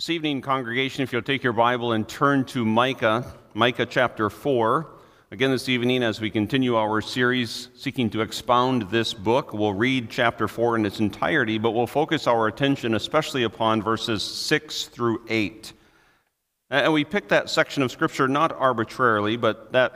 This evening, congregation, if you'll take your Bible and turn to Micah, Micah chapter 4. Again, this evening, as we continue our series seeking to expound this book, we'll read chapter 4 in its entirety, but we'll focus our attention especially upon verses 6 through 8. And we picked that section of Scripture not arbitrarily, but that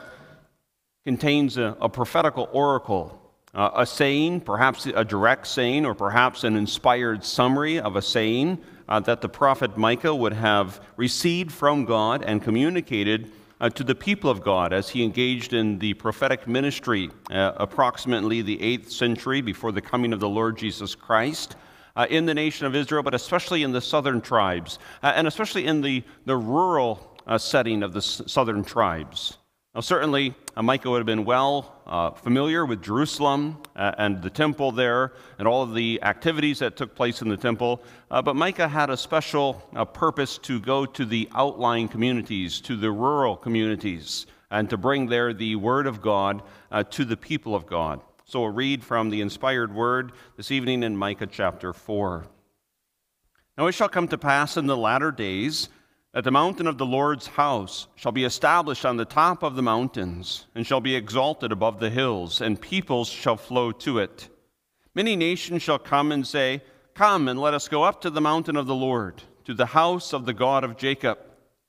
contains a, a prophetical oracle, uh, a saying, perhaps a direct saying, or perhaps an inspired summary of a saying uh, that the prophet Micah would have received from God and communicated uh, to the people of God as he engaged in the prophetic ministry uh, approximately the 8th century before the coming of the Lord Jesus Christ. Uh, in the nation of Israel, but especially in the southern tribes, uh, and especially in the, the rural setting of the s- southern tribes. Now, certainly, uh, Micah would have been well uh, familiar with Jerusalem uh, and the temple there and all of the activities that took place in the temple, uh, but Micah had a special uh, purpose to go to the outlying communities, to the rural communities, and to bring there the word of God uh, to the people of God. So we'll read from the inspired word this evening in Micah chapter 4. Now it shall come to pass in the latter days that the mountain of the Lord's house shall be established on the top of the mountains, and shall be exalted above the hills, and peoples shall flow to it. Many nations shall come and say, Come and let us go up to the mountain of the Lord, to the house of the God of Jacob.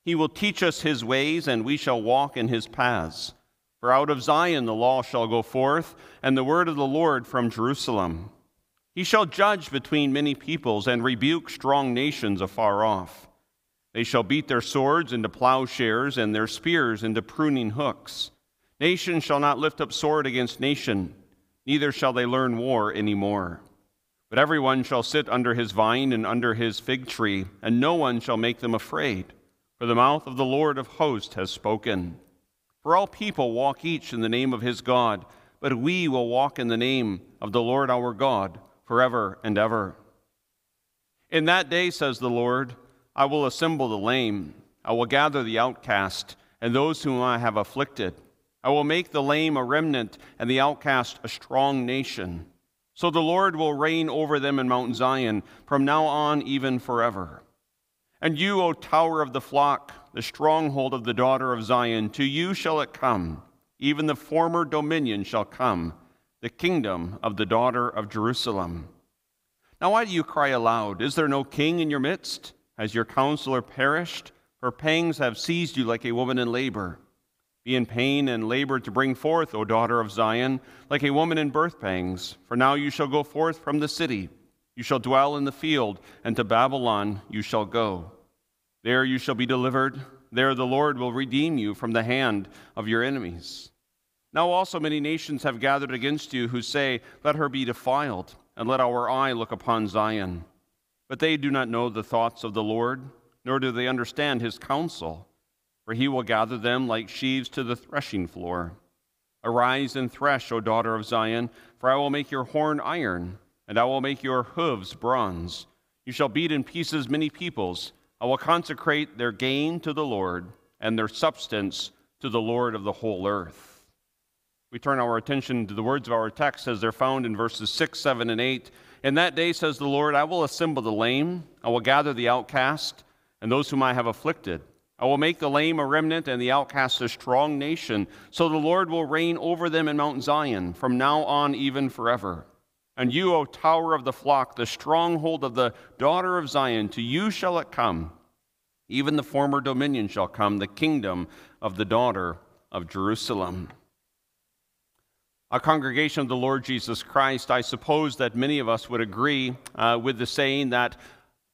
He will teach us his ways, and we shall walk in his paths. For out of Zion the law shall go forth, and the word of the Lord from Jerusalem. He shall judge between many peoples, and rebuke strong nations afar off. They shall beat their swords into plowshares and their spears into pruning hooks. Nation shall not lift up sword against nation, neither shall they learn war any more. But everyone shall sit under his vine and under his fig tree, and no one shall make them afraid, for the mouth of the Lord of hosts has spoken. For all people walk each in the name of his God, but we will walk in the name of the Lord our God forever and ever. In that day, says the Lord, I will assemble the lame. I will gather the outcast and those whom I have afflicted. I will make the lame a remnant and the outcast a strong nation. So the Lord will reign over them in Mount Zion from now on, even forever. And you, O tower of the flock, the stronghold of the daughter of Zion, to you shall it come. Even the former dominion shall come, the kingdom of the daughter of Jerusalem. Now, why do you cry aloud? Is there no king in your midst? Has your counselor perished? Her pangs have seized you like a woman in labor. Be in pain and labor to bring forth, O daughter of Zion, like a woman in birth pangs. For now you shall go forth from the city. You shall dwell in the field, and to Babylon you shall go. There you shall be delivered. There the Lord will redeem you from the hand of your enemies. Now also many nations have gathered against you who say, Let her be defiled, and let our eye look upon Zion. But they do not know the thoughts of the Lord, nor do they understand his counsel. For he will gather them like sheaves to the threshing floor. Arise and thresh, O daughter of Zion, for I will make your horn iron, and I will make your hooves bronze. You shall beat in pieces many peoples. I will consecrate their gain to the Lord, and their substance to the Lord of the whole earth. We turn our attention to the words of our text as they're found in verses 6, 7, and 8. In that day, says the Lord, I will assemble the lame, I will gather the outcast, and those whom I have afflicted. I will make the lame a remnant and the outcast a strong nation. So the Lord will reign over them in Mount Zion, from now on, even forever. And you, O tower of the flock, the stronghold of the daughter of Zion, to you shall it come. Even the former dominion shall come, the kingdom of the daughter of Jerusalem. A congregation of the Lord Jesus Christ, I suppose that many of us would agree uh, with the saying that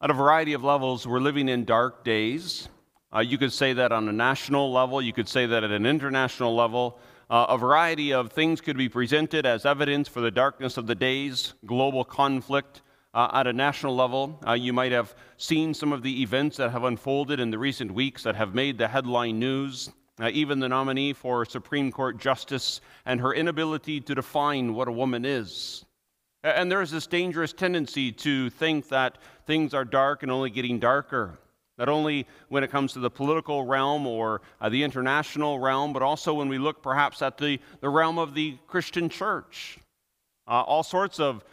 at a variety of levels, we're living in dark days. Uh, you could say that on a national level, you could say that at an international level. Uh, a variety of things could be presented as evidence for the darkness of the days, global conflict. Uh, at a national level, uh, you might have seen some of the events that have unfolded in the recent weeks that have made the headline news uh, even the nominee for Supreme Court Justice, and her inability to define what a woman is. And there is this dangerous tendency to think that things are dark and only getting darker. Not only when it comes to the political realm or uh, the international realm, but also when we look perhaps at the, the realm of the Christian church. Uh, all sorts of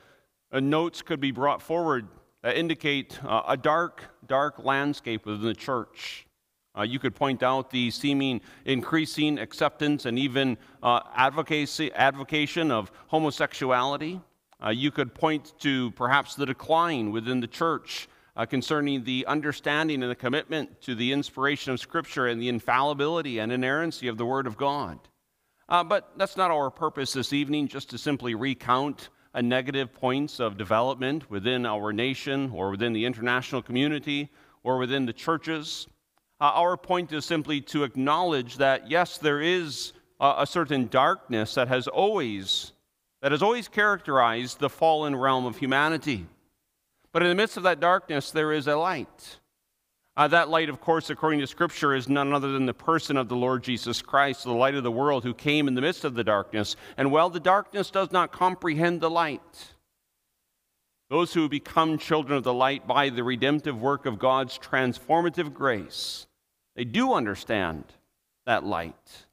uh, notes could be brought forward that indicate uh, a dark, dark landscape within the church. Uh, you could point out the seeming increasing acceptance and even uh, advocacy, advocation of homosexuality. Uh, you could point to perhaps the decline within the church uh, concerning the understanding and the commitment to the inspiration of Scripture and the infallibility and inerrancy of the Word of God. Uh, but that's not our purpose this evening, just to simply recount a negative points of development within our nation or within the international community or within the churches. Uh, our point is simply to acknowledge that yes, there is a, a certain darkness that has always that has always characterized the fallen realm of humanity. But in the midst of that darkness, there is a light. Uh, that light, of course, according to Scripture, is none other than the person of the Lord Jesus Christ, the light of the world, who came in the midst of the darkness. And while the darkness does not comprehend the light, those who become children of the light by the redemptive work of God's transformative grace they do understand that light.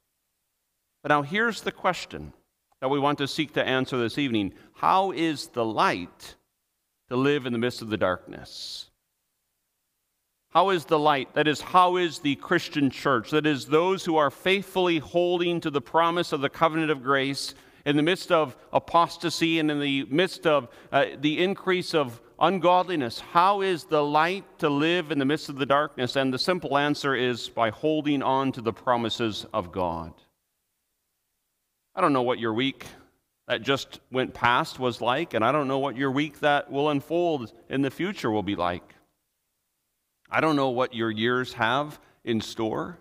But now here's the question that we want to seek to answer this evening How is the light to live in the midst of the darkness? How is the light? That is, how is the Christian church? That is, those who are faithfully holding to the promise of the covenant of grace in the midst of apostasy and in the midst of uh, the increase of ungodliness. How is the light to live in the midst of the darkness? And the simple answer is by holding on to the promises of God. I don't know what your week that just went past was like, and I don't know what your week that will unfold in the future will be like. I don't know what your years have in store.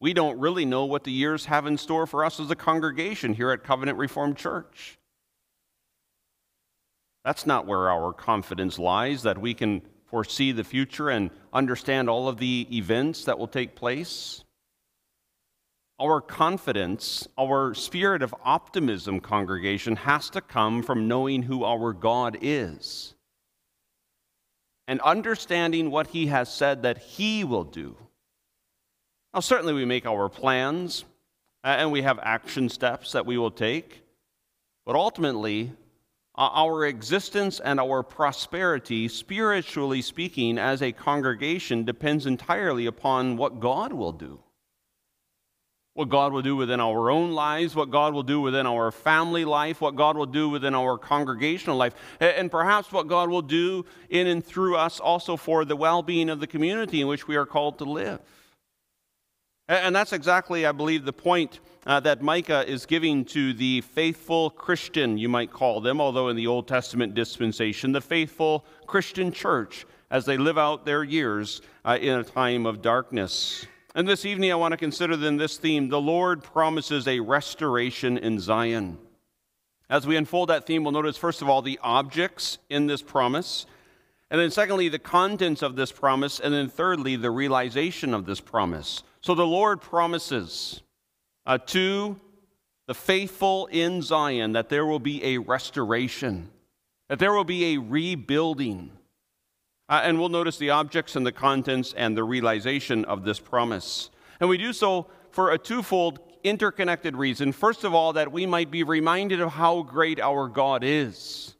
We don't really know what the years have in store for us as a congregation here at Covenant Reformed Church. That's not where our confidence lies, that we can foresee the future and understand all of the events that will take place. Our confidence, our spirit of optimism, congregation, has to come from knowing who our God is and understanding what He has said that He will do. Now, certainly, we make our plans uh, and we have action steps that we will take, but ultimately, Uh, our existence and our prosperity, spiritually speaking, as a congregation, depends entirely upon what God will do. What God will do within our own lives, what God will do within our family life, what God will do within our congregational life, and perhaps what God will do in and through us also for the well being of the community in which we are called to live. And that's exactly, I believe, the point uh, that Micah is giving to the faithful Christian, you might call them, although in the Old Testament dispensation, the faithful Christian church as they live out their years uh, in a time of darkness. And this evening, I want to consider then this theme the Lord promises a restoration in Zion. As we unfold that theme, we'll notice, first of all, the objects in this promise. And then, secondly, the contents of this promise. And then, thirdly, the realization of this promise. So the Lord promises uh, to the faithful in Zion that there will be a restoration, that there will be a rebuilding. Uh, and we'll notice the objects and the contents and the realization of this promise. And we do so for a twofold interconnected reason. First of all, that we might be reminded of how great our God is.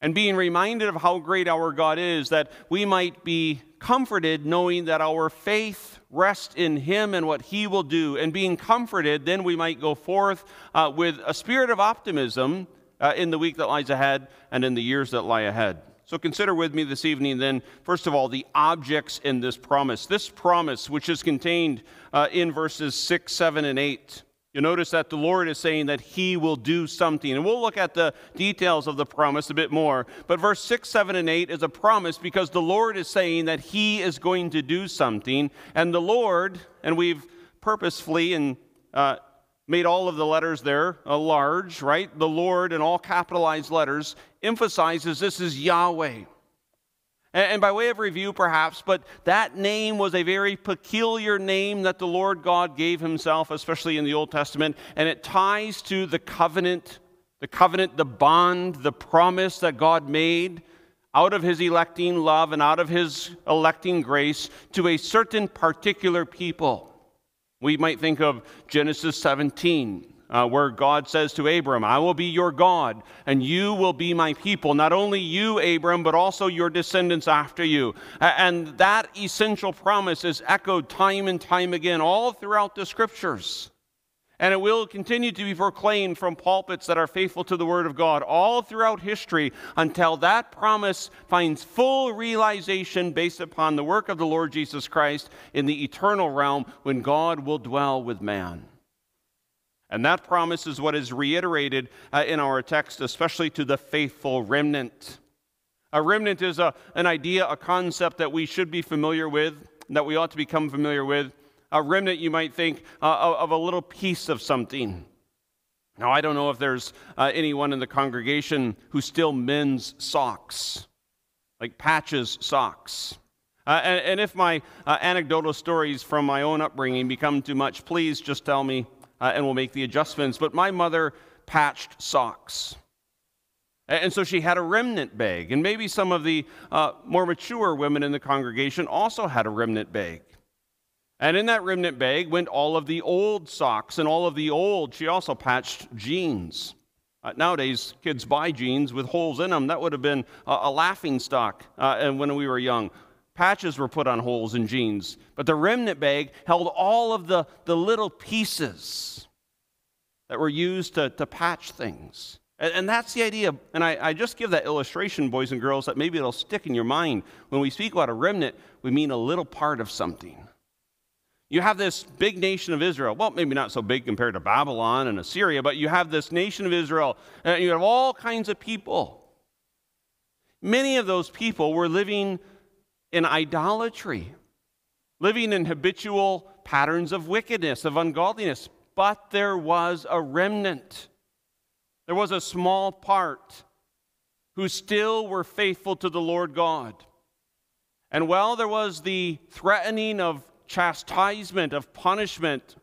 And being reminded of how great our God is, that we might be comforted knowing that our faith rests in Him and what He will do. And being comforted, then we might go forth uh, with a spirit of optimism uh, in the week that lies ahead and in the years that lie ahead. So consider with me this evening, then, first of all, the objects in this promise. This promise, which is contained uh, in verses 6, 7, and 8. You notice that the Lord is saying that He will do something. And we'll look at the details of the promise a bit more. But verse 6, 7, and 8 is a promise because the Lord is saying that He is going to do something. And the Lord, and we've purposefully and uh, made all of the letters there uh, large, right? The Lord in all capitalized letters emphasizes this is Yahweh. And by way of review, perhaps, but that name was a very peculiar name that the Lord God gave himself, especially in the Old Testament, and it ties to the covenant, the covenant, the bond, the promise that God made out of his electing love and out of his electing grace to a certain particular people. We might think of Genesis 17, uh, where God says to Abram, I will be your God, and you will be my people. Not only you, Abram, but also your descendants after you. And that essential promise is echoed time and time again all throughout the scriptures. And it will continue to be proclaimed from pulpits that are faithful to the Word of God all throughout history until that promise finds full realization based upon the work of the Lord Jesus Christ in the eternal realm when God will dwell with man. And that promise is what is reiterated uh, in our text, especially to the faithful remnant. A remnant is a, an idea, a concept that we should be familiar with, that we ought to become familiar with a remnant, you might think, uh, of a little piece of something. Now, I don't know if there's uh, anyone in the congregation who still mends socks, like patches socks. Uh, and, and, if my uh, anecdotal stories from my own upbringing become too much, please just tell me uh, and we'll make the adjustments. But my mother patched socks. And so she had a remnant bag. And maybe some of the uh, more mature women in the congregation also had a remnant bag. And in that remnant bag went all of the old socks and all of the old, she also patched jeans. Uh, nowadays, kids buy jeans with holes in them. That would have been a, laughing stock uh, when we were young. Patches were put on holes in jeans. But the remnant bag held all of the, the little pieces that were used to, to patch things. And, and that's the idea. And I, I just give that illustration, boys and girls, that maybe it'll stick in your mind. When we speak about a remnant, we mean a little part of something. You have this big nation of Israel. Well, maybe not so big compared to Babylon and Assyria, but you have this nation of Israel, and you have all kinds of people. Many of those people were living in idolatry, living in habitual patterns of wickedness, of ungodliness. But there was a remnant, there was a small part who still were faithful to the Lord God. And while there was the threatening of chastisement, of punishment.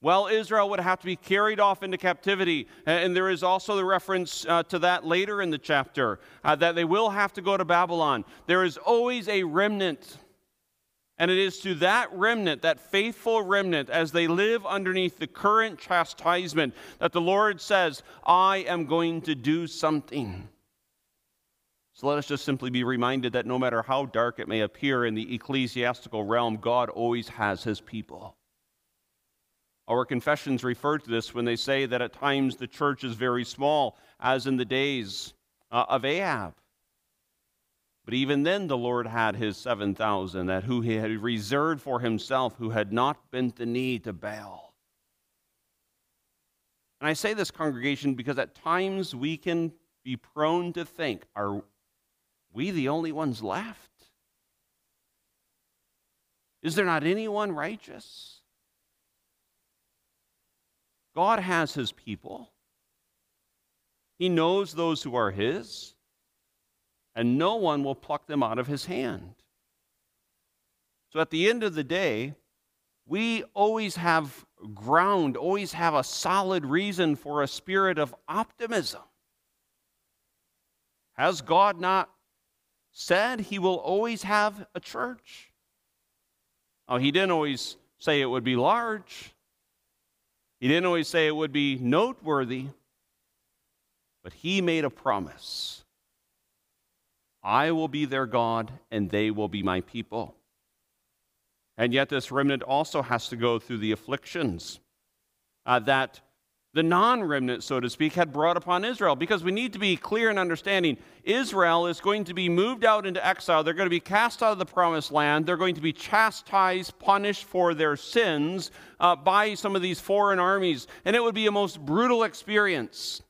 Well, Israel would have to be carried off into captivity. And there is also the reference uh, to that later in the chapter uh, that they will have to go to Babylon. There is always a remnant. And it is to that remnant, that faithful remnant, as they live underneath the current chastisement, that the Lord says, I am going to do something. So let us just simply be reminded that no matter how dark it may appear in the ecclesiastical realm, God always has his people. Our confessions refer to this when they say that at times the church is very small, as in the days uh, of Ahab. But even then, the Lord had his 7,000 that who he had reserved for himself, who had not bent the knee to Baal. And I say this, congregation, because at times we can be prone to think, are, we the only ones left? Is there not anyone righteous? God has his people. He knows those who are his, and no one will pluck them out of his hand. So at the end of the day, we always have ground, always have a solid reason for a spirit of optimism. Has God not said he will always have a church. Oh, he didn't always say it would be large. He didn't always say it would be noteworthy. But he made a promise I will be their God, and they will be my people. And yet, this remnant also has to go through the afflictions uh, that the non remnant, so to speak, had brought upon Israel. Because we need to be clear in understanding Israel is going to be moved out into exile. They're going to be cast out of the promised land. They're going to be chastised, punished for their sins uh, by some of these foreign armies. And it would be a most brutal experience.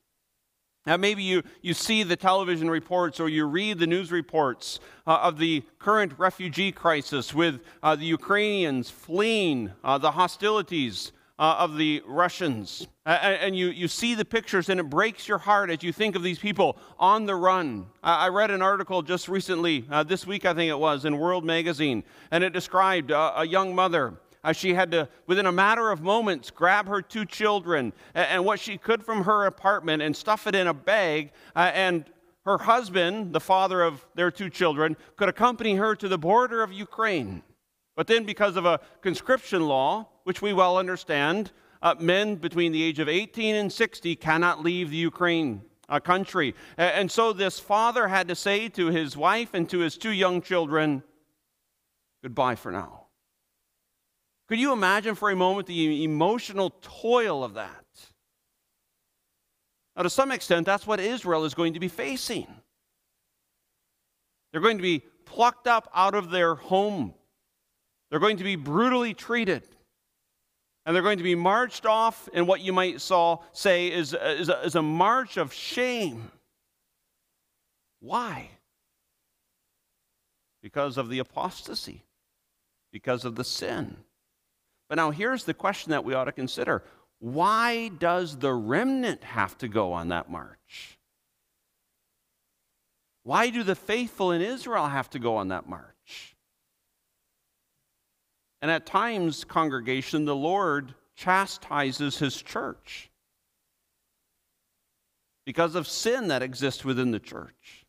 Now, maybe you, you see the television reports or you read the news reports uh, of the current refugee crisis with uh, the Ukrainians fleeing uh, the hostilities uh, of the Russians. Uh, and you, you see the pictures, and it breaks your heart as you think of these people on the run. I read an article just recently, uh, this week I think it was, in World Magazine, and it described uh, a young mother. Uh, she had to, within a matter of moments, grab her two children and, and what she could from her apartment and stuff it in a bag. Uh, and her husband, the father of their two children, could accompany her to the border of Ukraine. But then, because of a conscription law, which we well understand, uh, men between the age of 18 and 60 cannot leave the Ukraine uh, country. And so this father had to say to his wife and to his two young children, Goodbye for now. Could you imagine for a moment the emotional toil of that? Now, to some extent, that's what Israel is going to be facing. They're going to be plucked up out of their home. They're going to be brutally treated. And they're going to be marched off in what you might saw, say is, uh, is, a, is a march of shame. Why? Because of the apostasy, because of the sin. But now here's the question that we ought to consider why does the remnant have to go on that march? Why do the faithful in Israel have to go on that march? And at times, congregation, the Lord chastises his church because of sin that exists within the church.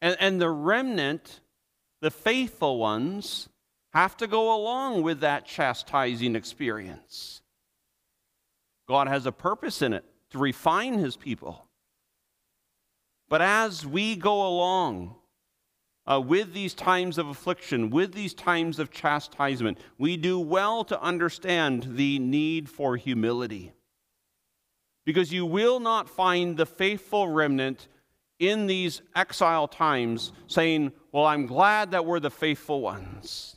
And, and the remnant, the faithful ones, have to go along with that chastising experience. God has a purpose in it to refine his people. But as we go along uh, with these times of affliction, with these times of chastisement, we do well to understand the need for humility. Because you will not find the faithful remnant in these exile times saying, Well, I'm glad that we're the faithful ones.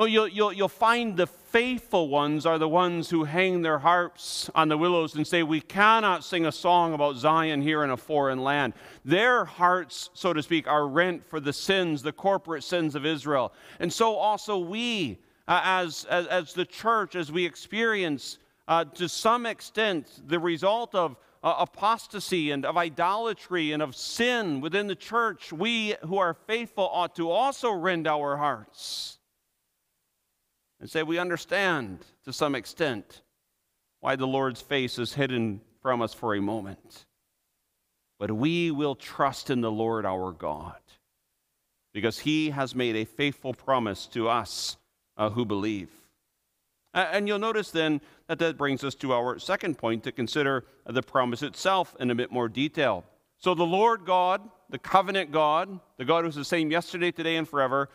No, you'll, you'll, you'll find the faithful ones are the ones who hang their harps on the willows and say, We cannot sing a song about Zion here in a foreign land. Their hearts, so to speak, are rent for the sins, the corporate sins of Israel. And so also we, uh, as, as, as, the church, as we experience uh, to some extent the result of uh, apostasy and of idolatry and of sin within the church, we who are faithful ought to also rend our hearts and say, We understand to some extent why the Lord's face is hidden from us for a moment. But we will trust in the Lord our God because he has made a faithful promise to us uh, who believe. And you'll notice then that that brings us to our second point to consider the promise itself in a bit more detail. So, the Lord God, the covenant God, the God who's the same yesterday, today, and forever,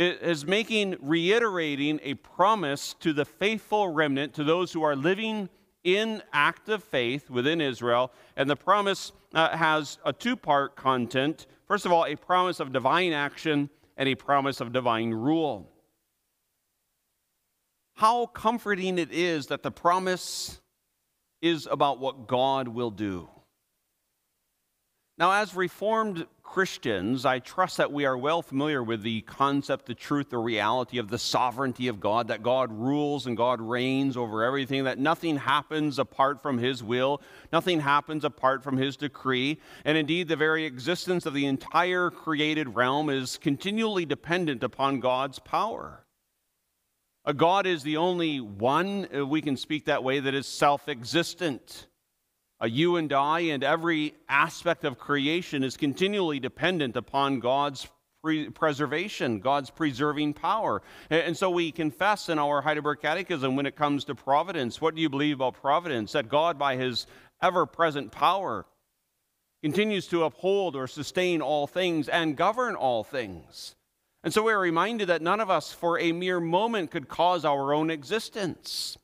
is making, reiterating a promise to the faithful remnant, to those who are living in active faith within Israel. And the promise uh, has a two part content. First of all, a promise of divine action and a promise of divine rule. How comforting it is that the promise is about what God will do. Now, as Reformed Christians, I trust that we are well familiar with the concept, the truth, the reality of the sovereignty of God, that God rules and God reigns over everything, that nothing happens apart from His will, nothing happens apart from His decree, and indeed the very existence of the entire created realm is continually dependent upon God's power. A God is the only one, uh, we can speak that way, that is self existent. Uh, you and I and every aspect of creation is continually dependent upon God's pre- preservation, God's preserving power. And, and so we confess in our Heidelberg Catechism when it comes to providence what do you believe about providence? That God, by his ever present power, continues to uphold or sustain all things and govern all things. And so we're reminded that none of us for a mere moment could cause our own existence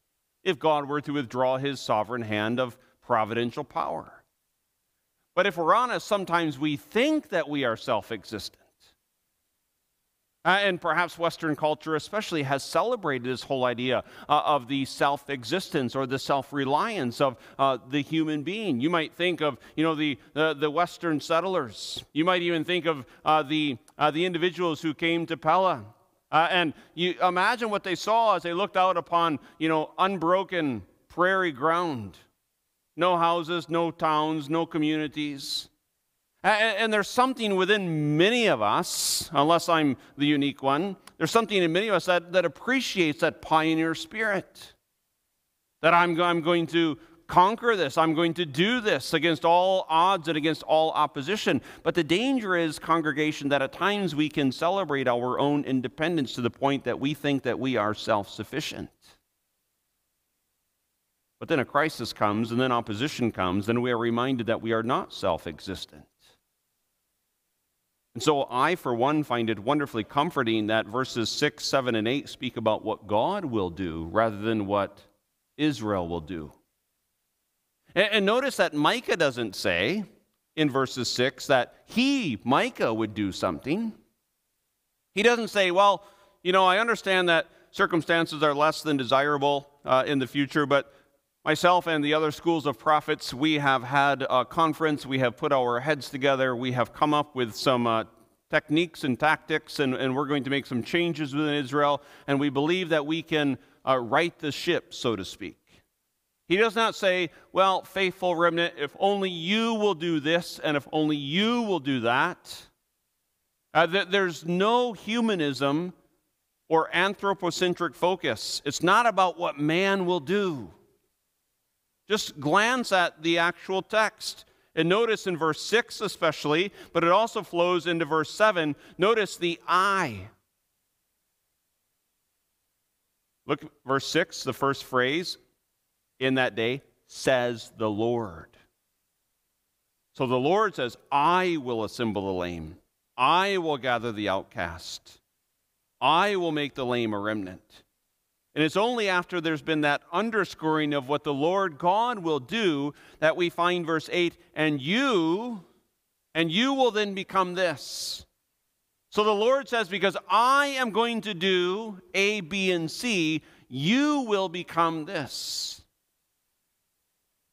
if God were to withdraw his sovereign hand of providential power. But if we're honest, sometimes we think that we are self existent. Uh, and perhaps Western culture, especially, has celebrated this whole idea uh, of the self existence or the self reliance of uh, the human being. You might think of, you know, the, the Western settlers. You might even think of uh, the, uh, the individuals who came to Pella. Uh, and you imagine what they saw as they looked out upon, you know, unbroken prairie ground no houses, no towns, no communities. And there's something within many of us, unless I'm the unique one, there's something in many of us that, that appreciates that pioneer spirit. That I'm, I'm going to conquer this. I'm going to do this against all odds and against all opposition. But the danger is, congregation, that at times we can celebrate our own independence to the point that we think that we are self sufficient. But then a crisis comes, and then opposition comes, and we are reminded that we are not self existent. And so I, for one, find it wonderfully comforting that verses 6, 7, and 8 speak about what God will do rather than what Israel will do. And, and notice that Micah doesn't say in verses 6 that he, Micah, would do something. He doesn't say, well, you know, I understand that circumstances are less than desirable uh, in the future, but Myself and the other schools of prophets, we have had a conference, we have put our heads together, we have come up with some uh, techniques and tactics, and, and, we're going to make some changes within Israel, and we believe that we can uh, right the ship, so to speak. He does not say, Well, faithful remnant, if only you will do this, and if only you will do that. Uh, th- there's no humanism or anthropocentric focus. It's not about what man will do. Just glance at the actual text. And notice in verse 6 especially, but it also flows into verse 7, notice the I. Look, verse 6, the first phrase, in that day, says the Lord. So the Lord says, I will assemble the lame, I will gather the outcast, I will make the lame a remnant. And it's only after there's been that underscoring of what the Lord God will do that we find verse 8, and you, and you will then become this. So the Lord says, Because I am going to do A, B, and C, you will become this.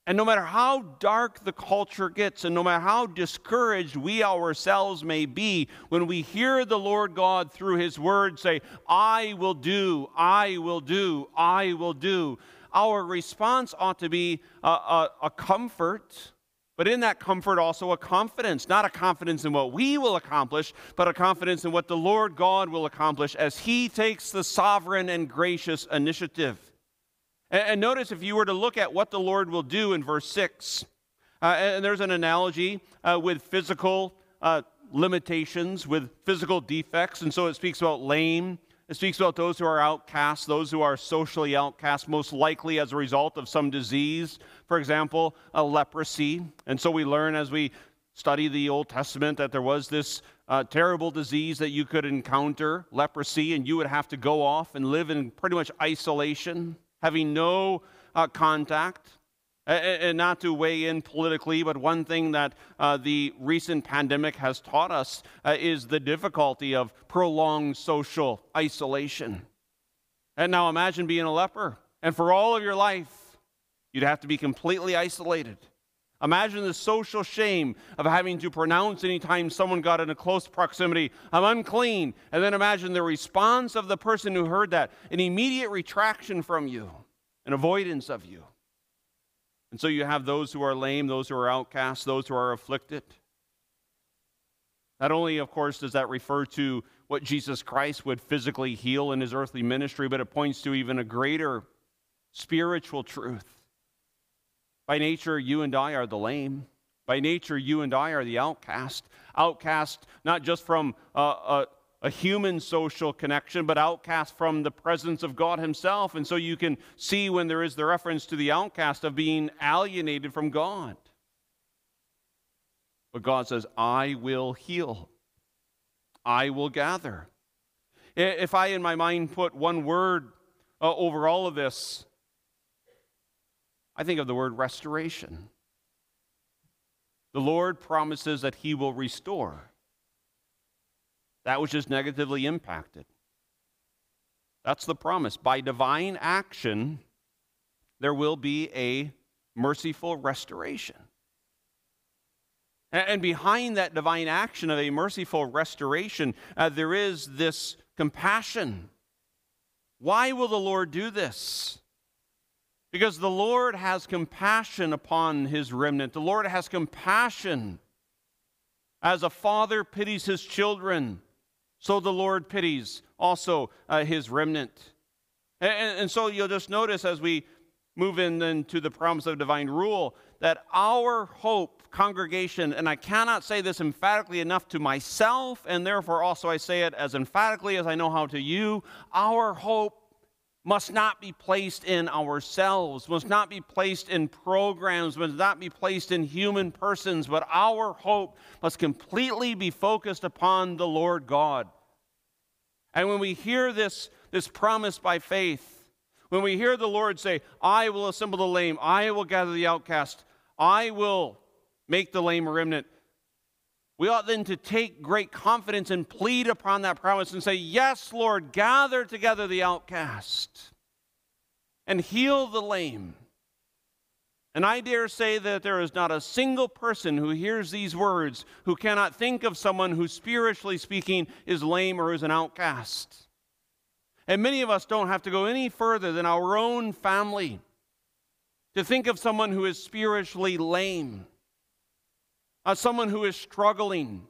And no matter how dark the culture gets, and no matter how discouraged we ourselves may be, when we hear the Lord God through His Word say, I will do, I will do, I will do, our response ought to be a, a, a comfort, but in that comfort also a confidence. Not a confidence in what we will accomplish, but a confidence in what the Lord God will accomplish as He takes the sovereign and gracious initiative. And, notice if you were to look at what the Lord will do in verse 6, uh, and there's an analogy uh, with physical uh, limitations, with physical defects. And so it speaks about lame. It speaks about those who are outcast, those who are socially outcast, most likely as a result of some disease. For example, a leprosy. And so we learn as we study the Old Testament that there was this uh, terrible disease that you could encounter, leprosy, and you would have to go off and live in pretty much isolation having no uh, contact. And not to weigh in politically, but one thing that uh, the recent pandemic has taught us uh, is the difficulty of prolonged social isolation. And now imagine being a leper, and for all of your life, you'd have to be completely isolated. Imagine the social shame of having to pronounce anytime someone got in a close proximity, I'm unclean. And then imagine the response of the person who heard that an immediate retraction from you, an avoidance of you. And so you have those who are lame, those who are outcast, those who are afflicted. Not only, of course, does that refer to what Jesus Christ would physically heal in his earthly ministry, but it points to even a greater spiritual truth by nature, you and I are the lame. By nature, you and I are the outcast. Outcast not just from a, a, a, human social connection, but outcast from the presence of God Himself. And so you can see when there is the reference to the outcast of being alienated from God. But God says, I will heal, I will gather. If I, in my mind, put one word uh, over all of this, I think of the word restoration. The Lord promises that He will restore that which is negatively impacted. That's the promise. By divine action, there will be a merciful restoration. And behind that divine action of a merciful restoration, uh, there is this compassion. Why will the Lord do this? Because the Lord has compassion upon his remnant. The Lord has compassion. As a father pities his children, so the Lord pities also uh, his remnant. And, and, so you'll just notice as we move in then to the promise of divine rule that our hope, congregation, and I cannot say this emphatically enough to myself, and therefore also I say it as emphatically as I know how to you, our hope must not be placed in ourselves, must not be placed in programs, must not be placed in human persons, but our hope must completely be focused upon the Lord God. And when we hear this, this promise by faith, when we hear the Lord say, I will assemble the lame, I will gather the outcast, I will make the lame a remnant, we ought then to take great confidence and plead upon that promise and say, Yes, Lord, gather together the outcast and heal the lame. And I dare say that there is not a single person who hears these words who cannot think of someone who, spiritually speaking, is lame or is an outcast. And many of us don't have to go any further than our own family to think of someone who is spiritually lame uh, someone who is struggling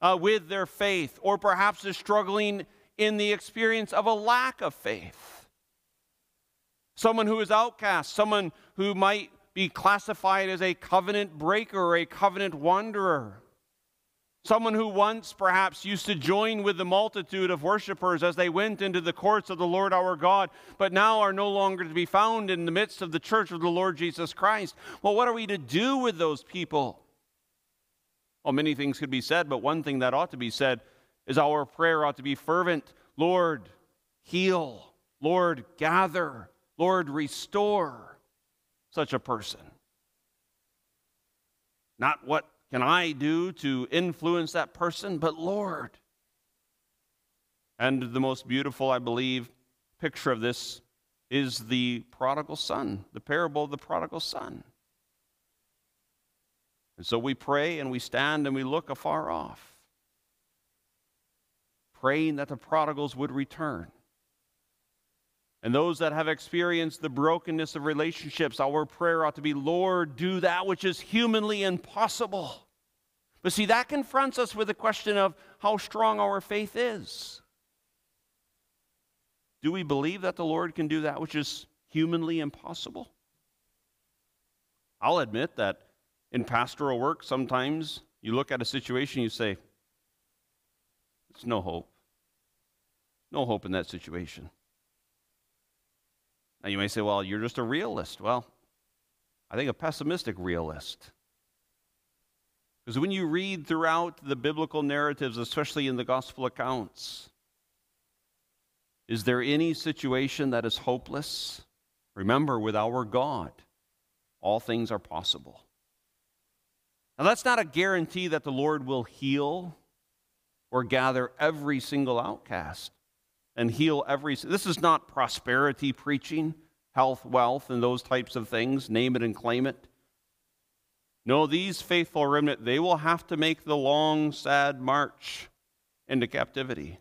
uh, with their faith, or perhaps is struggling in the experience of a lack of faith. Someone who is outcast, someone who might be classified as a covenant breaker or a covenant wanderer. Someone who once perhaps used to join with the multitude of worshipers as they went into the courts of the Lord our God, but now are no longer to be found in the midst of the church of the Lord Jesus Christ. Well, what are we to do with those people? Well, many things could be said, but one thing that ought to be said is our prayer ought to be fervent Lord, heal. Lord, gather. Lord, restore such a person. Not what can I do to influence that person, but Lord. And the most beautiful, I believe, picture of this is the prodigal son, the parable of the prodigal son. And so we pray and we stand and we look afar off, praying that the prodigals would return. And those that have experienced the brokenness of relationships, our prayer ought to be, Lord, do that which is humanly impossible. But see, that confronts us with the question of how strong our faith is. Do we believe that the Lord can do that which is humanly impossible? I'll admit that in pastoral work, sometimes you look at a situation, you say, There's no hope. No hope in that situation. Now you may say, Well, you're just a realist. Well, I think a pessimistic realist. Because when you read throughout the biblical narratives, especially in the gospel accounts, is there any situation that is hopeless? Remember, with our God, all things are possible. Now, that's not a guarantee that the Lord will heal or gather every single outcast and heal every. This is not prosperity preaching, health, wealth, and those types of things. Name it and claim it. No, these faithful remnant, they will have to make the long, sad march into captivity.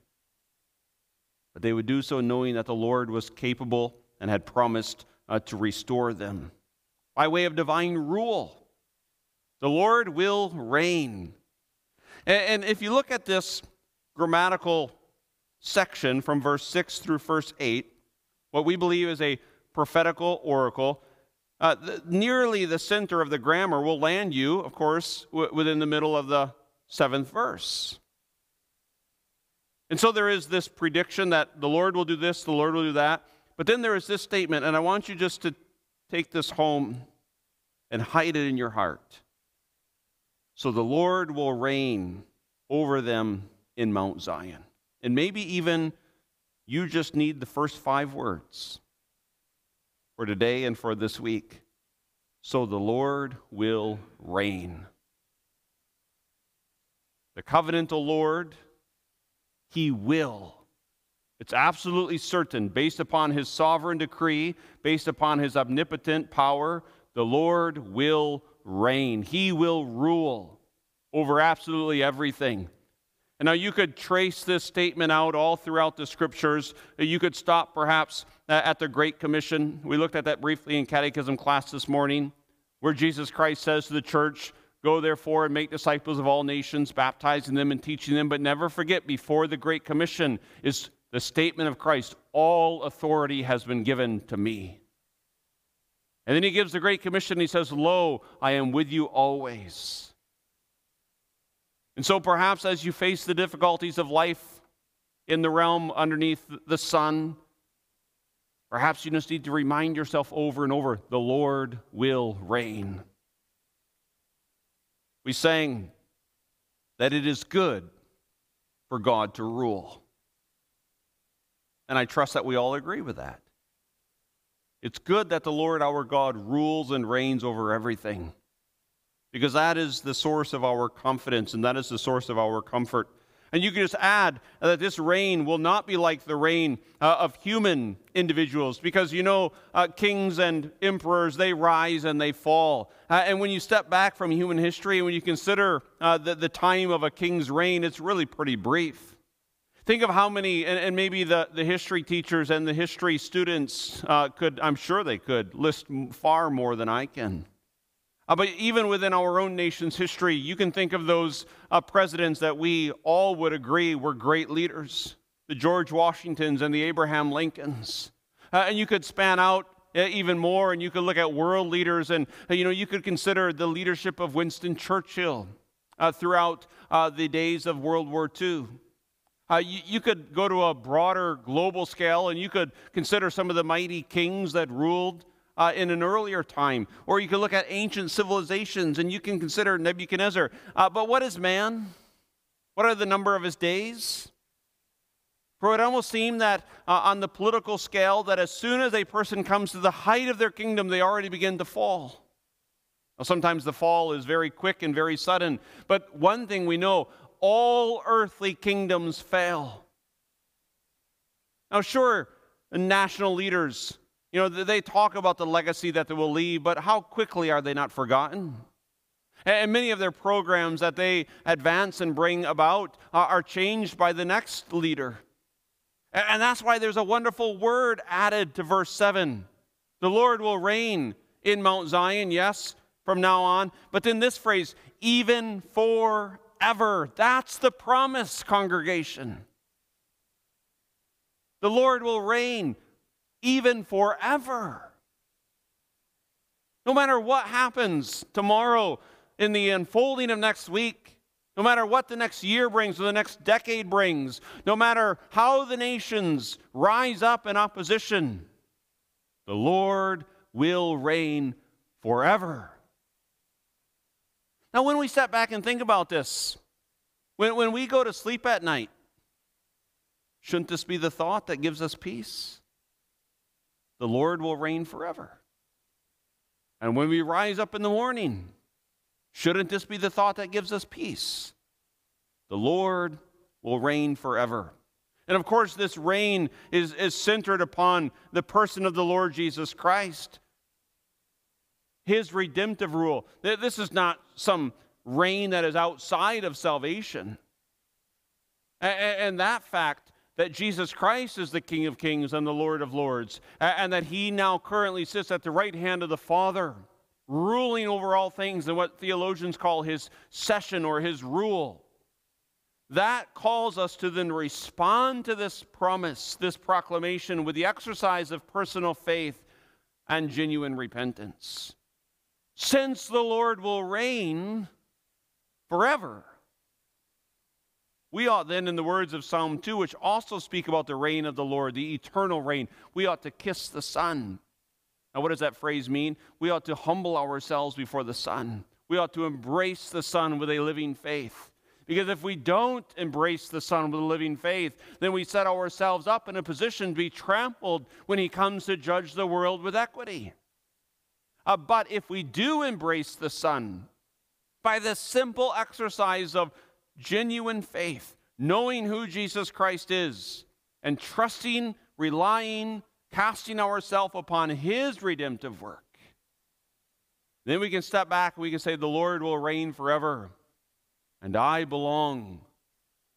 But they would do so knowing that the Lord was capable and had promised uh, to restore them by way of divine rule. The Lord will reign. And, if you look at this grammatical section from verse 6 through verse 8, what we believe is a prophetical oracle, uh, the, nearly the center of the grammar will land you, of course, w- within the middle of the seventh verse. And so there is this prediction that the Lord will do this, the Lord will do that. But then there is this statement, and I want you just to take this home and hide it in your heart. So the Lord will reign over them in Mount Zion. And maybe even you just need the first five words for today and for this week. So the Lord will reign. The covenantal Lord, He will. It's absolutely certain, based upon His sovereign decree, based upon His omnipotent power, the Lord will reign. He will rule over absolutely everything. And now you could trace this statement out all throughout the scriptures. You could stop perhaps at the Great Commission. We looked at that briefly in catechism class this morning, where Jesus Christ says to the church, Go therefore and make disciples of all nations, baptizing them and teaching them. But never forget, before the Great Commission is the statement of Christ all authority has been given to me. And then he gives the Great Commission. He says, Lo, I am with you always. And so perhaps as you face the difficulties of life in the realm underneath the sun, perhaps you just need to remind yourself over and over the Lord will reign. We sang that it is good for God to rule. And I trust that we all agree with that. It's good that the Lord our God rules and reigns over everything because that is the source of our confidence and that is the source of our comfort. And you can just add that this reign will not be like the reign uh, of human individuals because you know, uh, kings and emperors, they rise and they fall. Uh, and when you step back from human history and when you consider uh, the, the time of a king's reign, it's really pretty brief. Think of how many, and, and maybe the, the history teachers and the history students uh, could, I'm sure they could, list far more than I can. Uh, but even within our own nation's history, you can think of those uh, presidents that we all would agree were great leaders the George Washingtons and the Abraham Lincolns. Uh, and you could span out uh, even more and you could look at world leaders and uh, you know you could consider the leadership of Winston Churchill throughout the days of World War II. Uh, you, you, could go to a broader global scale and you could consider some of the mighty kings that ruled uh, in an earlier time. Or you could look at ancient civilizations and you can consider Nebuchadnezzar. Uh, but what is man? What are the number of his days? For it almost seemed that uh, on the political scale, that as soon as a person comes to the height of their kingdom, they already begin to fall. Now, sometimes the fall is very quick and very sudden, but one thing we know all earthly kingdoms fail. Now, sure, national leaders, you know, they talk about the legacy that they will leave, but how quickly are they not forgotten? And many of their programs that they advance and bring about uh, are changed by the next leader. And that's why there's a wonderful word added to verse 7. The Lord will reign in Mount Zion, yes, from now on. But then this phrase, even for forever. That's the promise, congregation. The Lord will reign even forever. No matter what happens tomorrow in the unfolding of next week, no matter what the next year brings or the next decade brings, no matter how the nations rise up in opposition, the Lord will reign forever. Now, when we step back and think about this, when, when we go to sleep at night, shouldn't this be the thought that gives us peace? The Lord will reign forever. And when we rise up in the morning, shouldn't this be the thought that gives us peace? The Lord will reign forever. And of course, this reign is, is centered upon the person of the Lord Jesus Christ his redemptive rule. This is not some reign that is outside of salvation. And that fact that Jesus Christ is the King of Kings and the Lord of Lords, and that he now currently sits at the right hand of the Father, ruling over all things in what theologians call his session or his rule. That calls us to then respond to this promise, this proclamation, with the exercise of personal faith and genuine repentance since the Lord will reign forever. We ought then, in the words of Psalm 2, which also speak about the reign of the Lord, the eternal reign, we ought to kiss the Son. Now, what does that phrase mean? We ought to humble ourselves before the Son. We ought to embrace the Son with a living faith. Because if we don't embrace the Son with a living faith, then we set ourselves up in a position to be trampled when He comes to judge the world with equity. Uh, but if we do embrace the Son by the simple exercise of genuine faith, knowing who Jesus Christ is, and trusting, relying, casting ourselves upon His redemptive work, then we can step back and we can say, The Lord will reign forever, and I belong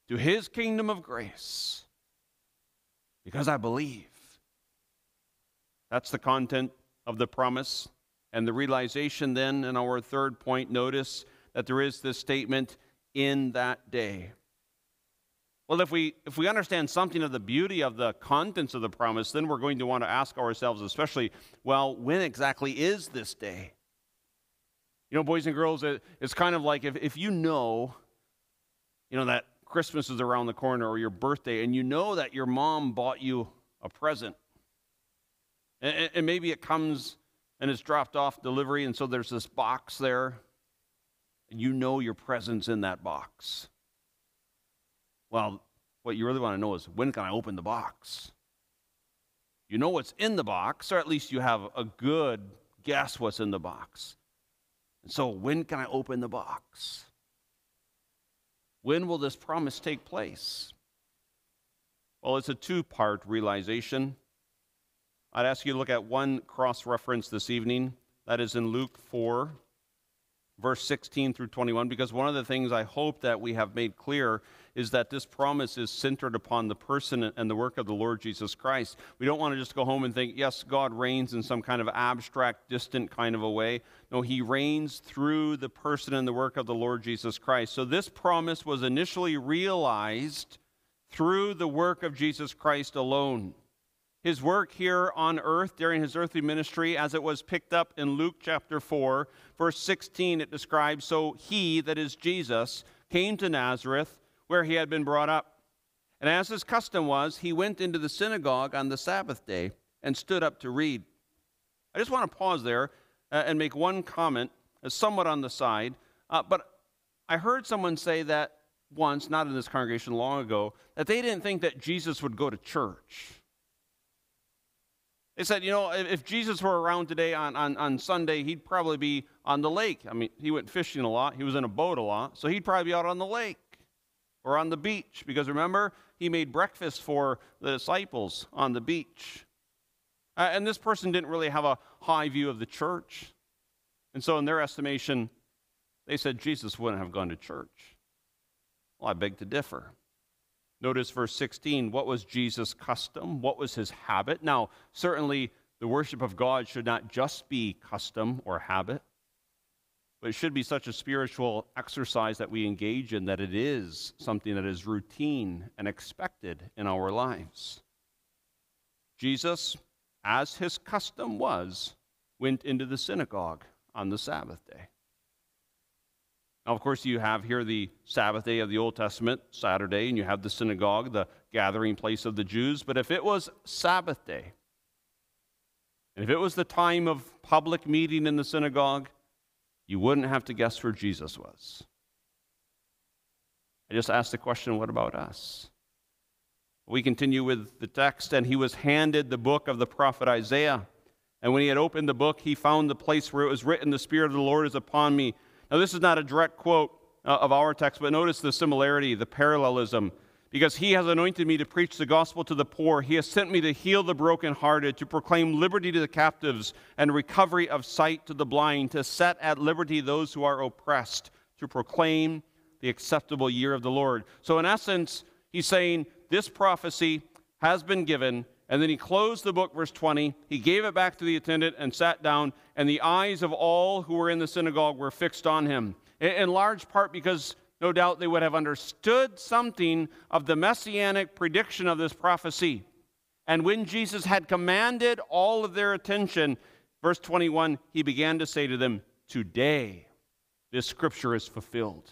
to His kingdom of grace because I believe. That's the content of the promise and the realization then in our third point, notice that there is this statement, in that day. Well, if we, if we understand something of the beauty of the contents of the promise, then we're going to want to ask ourselves, especially, well, when exactly is this day? You know, boys and girls, it, it's kind of like if, if you know, you know, that Christmas is around the corner or your birthday, and you know that your mom bought you a present, and, and maybe it comes and it's dropped off delivery, and so there's this box there, and you know your present's in that box. Well, what you really want to know is when can I open the box? You know what's in the box, or at least you have a good guess what's in the box. And so, when can I open the box? When will this promise take place? Well, it's a two part realization. I'd ask you to look at one cross reference this evening. That is in Luke 4, verse 16 through 21, because one of the things I hope that we have made clear is that this promise is centered upon the person and the work of the Lord Jesus Christ. We don't want to just go home and think, yes, God reigns in some kind of abstract, distant kind of a way. No, he reigns through the person and the work of the Lord Jesus Christ. So this promise was initially realized through the work of Jesus Christ alone. His work here on earth during his earthly ministry, as it was picked up in Luke chapter 4, verse 16, it describes So he, that is Jesus, came to Nazareth where he had been brought up. And as his custom was, he went into the synagogue on the Sabbath day and stood up to read. I just want to pause there uh, and make one comment, uh, somewhat on the side. Uh, but I heard someone say that once, not in this congregation long ago, that they didn't think that Jesus would go to church. They said, you know, if Jesus were around today on, on, on Sunday, he'd probably be on the lake. I mean, he went fishing a lot, he was in a boat a lot, so he'd probably be out on the lake or on the beach, because remember, he made breakfast for the disciples on the beach. Uh, and this person didn't really have a high view of the church. And so, in their estimation, they said Jesus wouldn't have gone to church. Well, I beg to differ. Notice verse 16 what was Jesus' custom? What was his habit? Now, certainly, the worship of God should not just be custom or habit. But it should be such a spiritual exercise that we engage in that it is something that is routine and expected in our lives. Jesus, as his custom was, went into the synagogue on the Sabbath day. Now, of course, you have here the Sabbath day of the Old Testament, Saturday, and you have the synagogue, the gathering place of the Jews. But if it was Sabbath day, and if it was the time of public meeting in the synagogue, you wouldn't have to guess where Jesus was. I just asked the question what about us? We continue with the text, and he was handed the book of the prophet Isaiah. And when he had opened the book, he found the place where it was written, The Spirit of the Lord is upon me. Now, this is not a direct quote uh, of our text, but notice the similarity, the parallelism because he has anointed me to preach the gospel to the poor. He has sent me to heal the brokenhearted, to proclaim liberty to the captives and recovery of sight to the blind, to set at liberty those who are oppressed, to proclaim the acceptable year of the Lord. So, in essence, he's saying this prophecy has been given. And then he closed the book, verse 20. He gave it back to the attendant and sat down, and the eyes of all who were in the synagogue were fixed on him. In large part because no doubt they would have understood something of the messianic prediction of this prophecy. And when Jesus had commanded all of their attention, verse 21, he began to say to them, Today this scripture is fulfilled.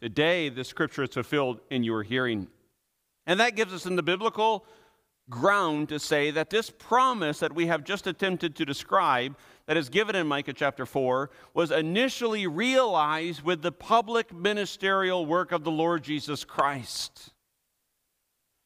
Today this scripture is fulfilled in your hearing. And that gives us in the biblical ground to say that this promise that we have just attempted to describe, that is given in Micah chapter 4, was initially realized with the public ministerial work of the Lord Jesus Christ.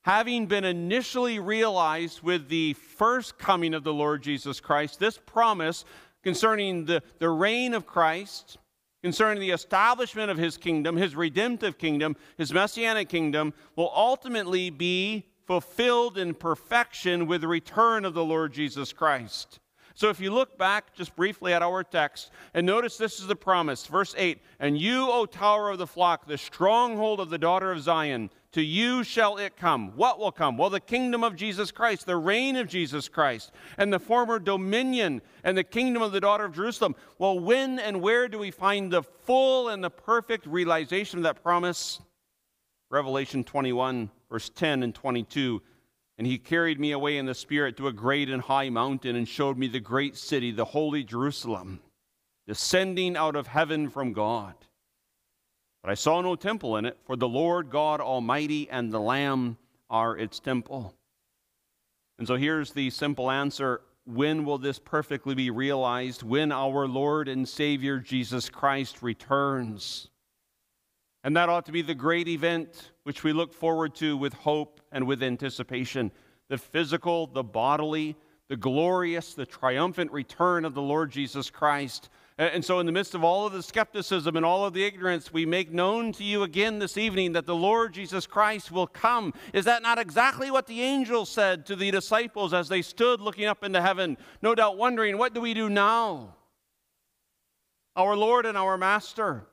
Having been initially realized with the first coming of the Lord Jesus Christ, this promise concerning the, the reign of Christ, concerning the establishment of his kingdom, his redemptive kingdom, his messianic kingdom, will ultimately be fulfilled in perfection with the return of the Lord Jesus Christ. So if you look back just briefly at our text and notice this is the promise, verse 8 And you, O tower of the flock, the stronghold of the daughter of Zion, to you shall it come. What will come? Well, the kingdom of Jesus Christ, the reign of Jesus Christ, and the former dominion and the kingdom of the daughter of Jerusalem. Well, when and where do we find the full and the perfect realization of that promise? Revelation 21, verse 10 and 22. And he carried me away in the Spirit to a great and high mountain and showed me the great city, the holy Jerusalem, descending out of heaven from God. But I saw no temple in it, for the Lord God Almighty and the Lamb are its temple. And so here's the simple answer when will this perfectly be realized? When our Lord and Savior Jesus Christ returns. And that ought to be the great event which we look forward to with hope and with anticipation. The physical, the bodily, the glorious, the triumphant return of the Lord Jesus Christ. And so, in the midst of all of the skepticism and all of the ignorance, we make known to you again this evening that the Lord Jesus Christ will come. Is that not exactly what the angel said to the disciples as they stood looking up into heaven, no doubt wondering, what do we do now? Our Lord and our Master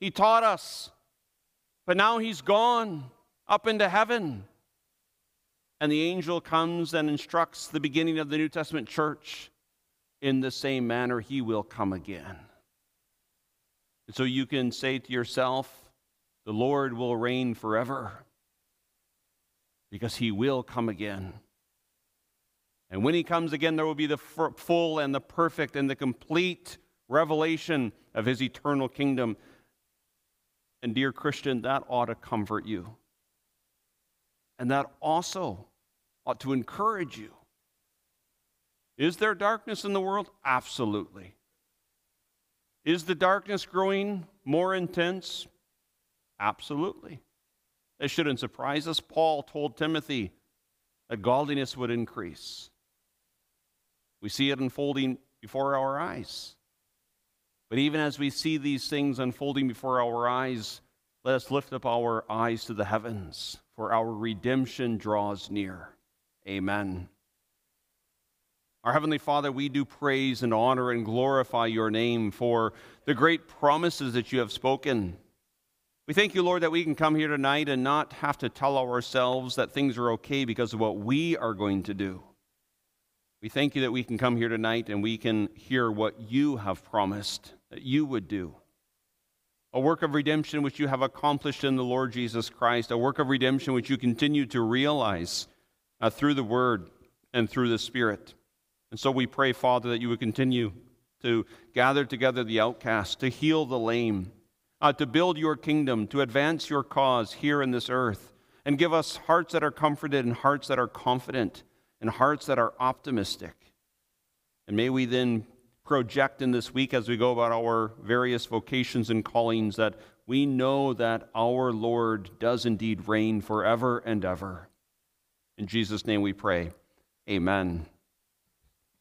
he taught us. But now he's gone up into heaven. And the angel comes and instructs the beginning of the New Testament church in the same manner he will come again. And so you can say to yourself, the Lord will reign forever because he will come again. And when he comes again, there will be the full and the perfect and the complete revelation of his eternal kingdom. And, dear Christian, that ought to comfort you. And that also ought to encourage you. Is there darkness in the world? Absolutely. Is the darkness growing more intense? Absolutely. It shouldn't surprise us. Paul told Timothy that godliness would increase. We see it unfolding before our eyes. But even as we see these things unfolding before our eyes, let us lift up our eyes to the heavens, for our redemption draws near. Amen. Our Heavenly Father, we do praise and honor and glorify your name for the great promises that you have spoken. We thank you, Lord, that we can come here tonight and not have to tell ourselves that things are okay because of what we are going to do. We thank you that we can come here tonight and we can hear what you have promised that you would do. A work of redemption which you have accomplished in the Lord Jesus Christ, a work of redemption which you continue to realize uh, through the Word and through the Spirit. And so we pray, Father, that you would continue to gather together the outcast, to heal the lame, uh, to build your kingdom, to advance your cause here in this earth, and give us hearts that are comforted and hearts that are confident and hearts that are optimistic. And may we then project in this week as we go about our various vocations and callings that we know that our Lord does indeed reign forever and ever. In Jesus' name we pray. Amen.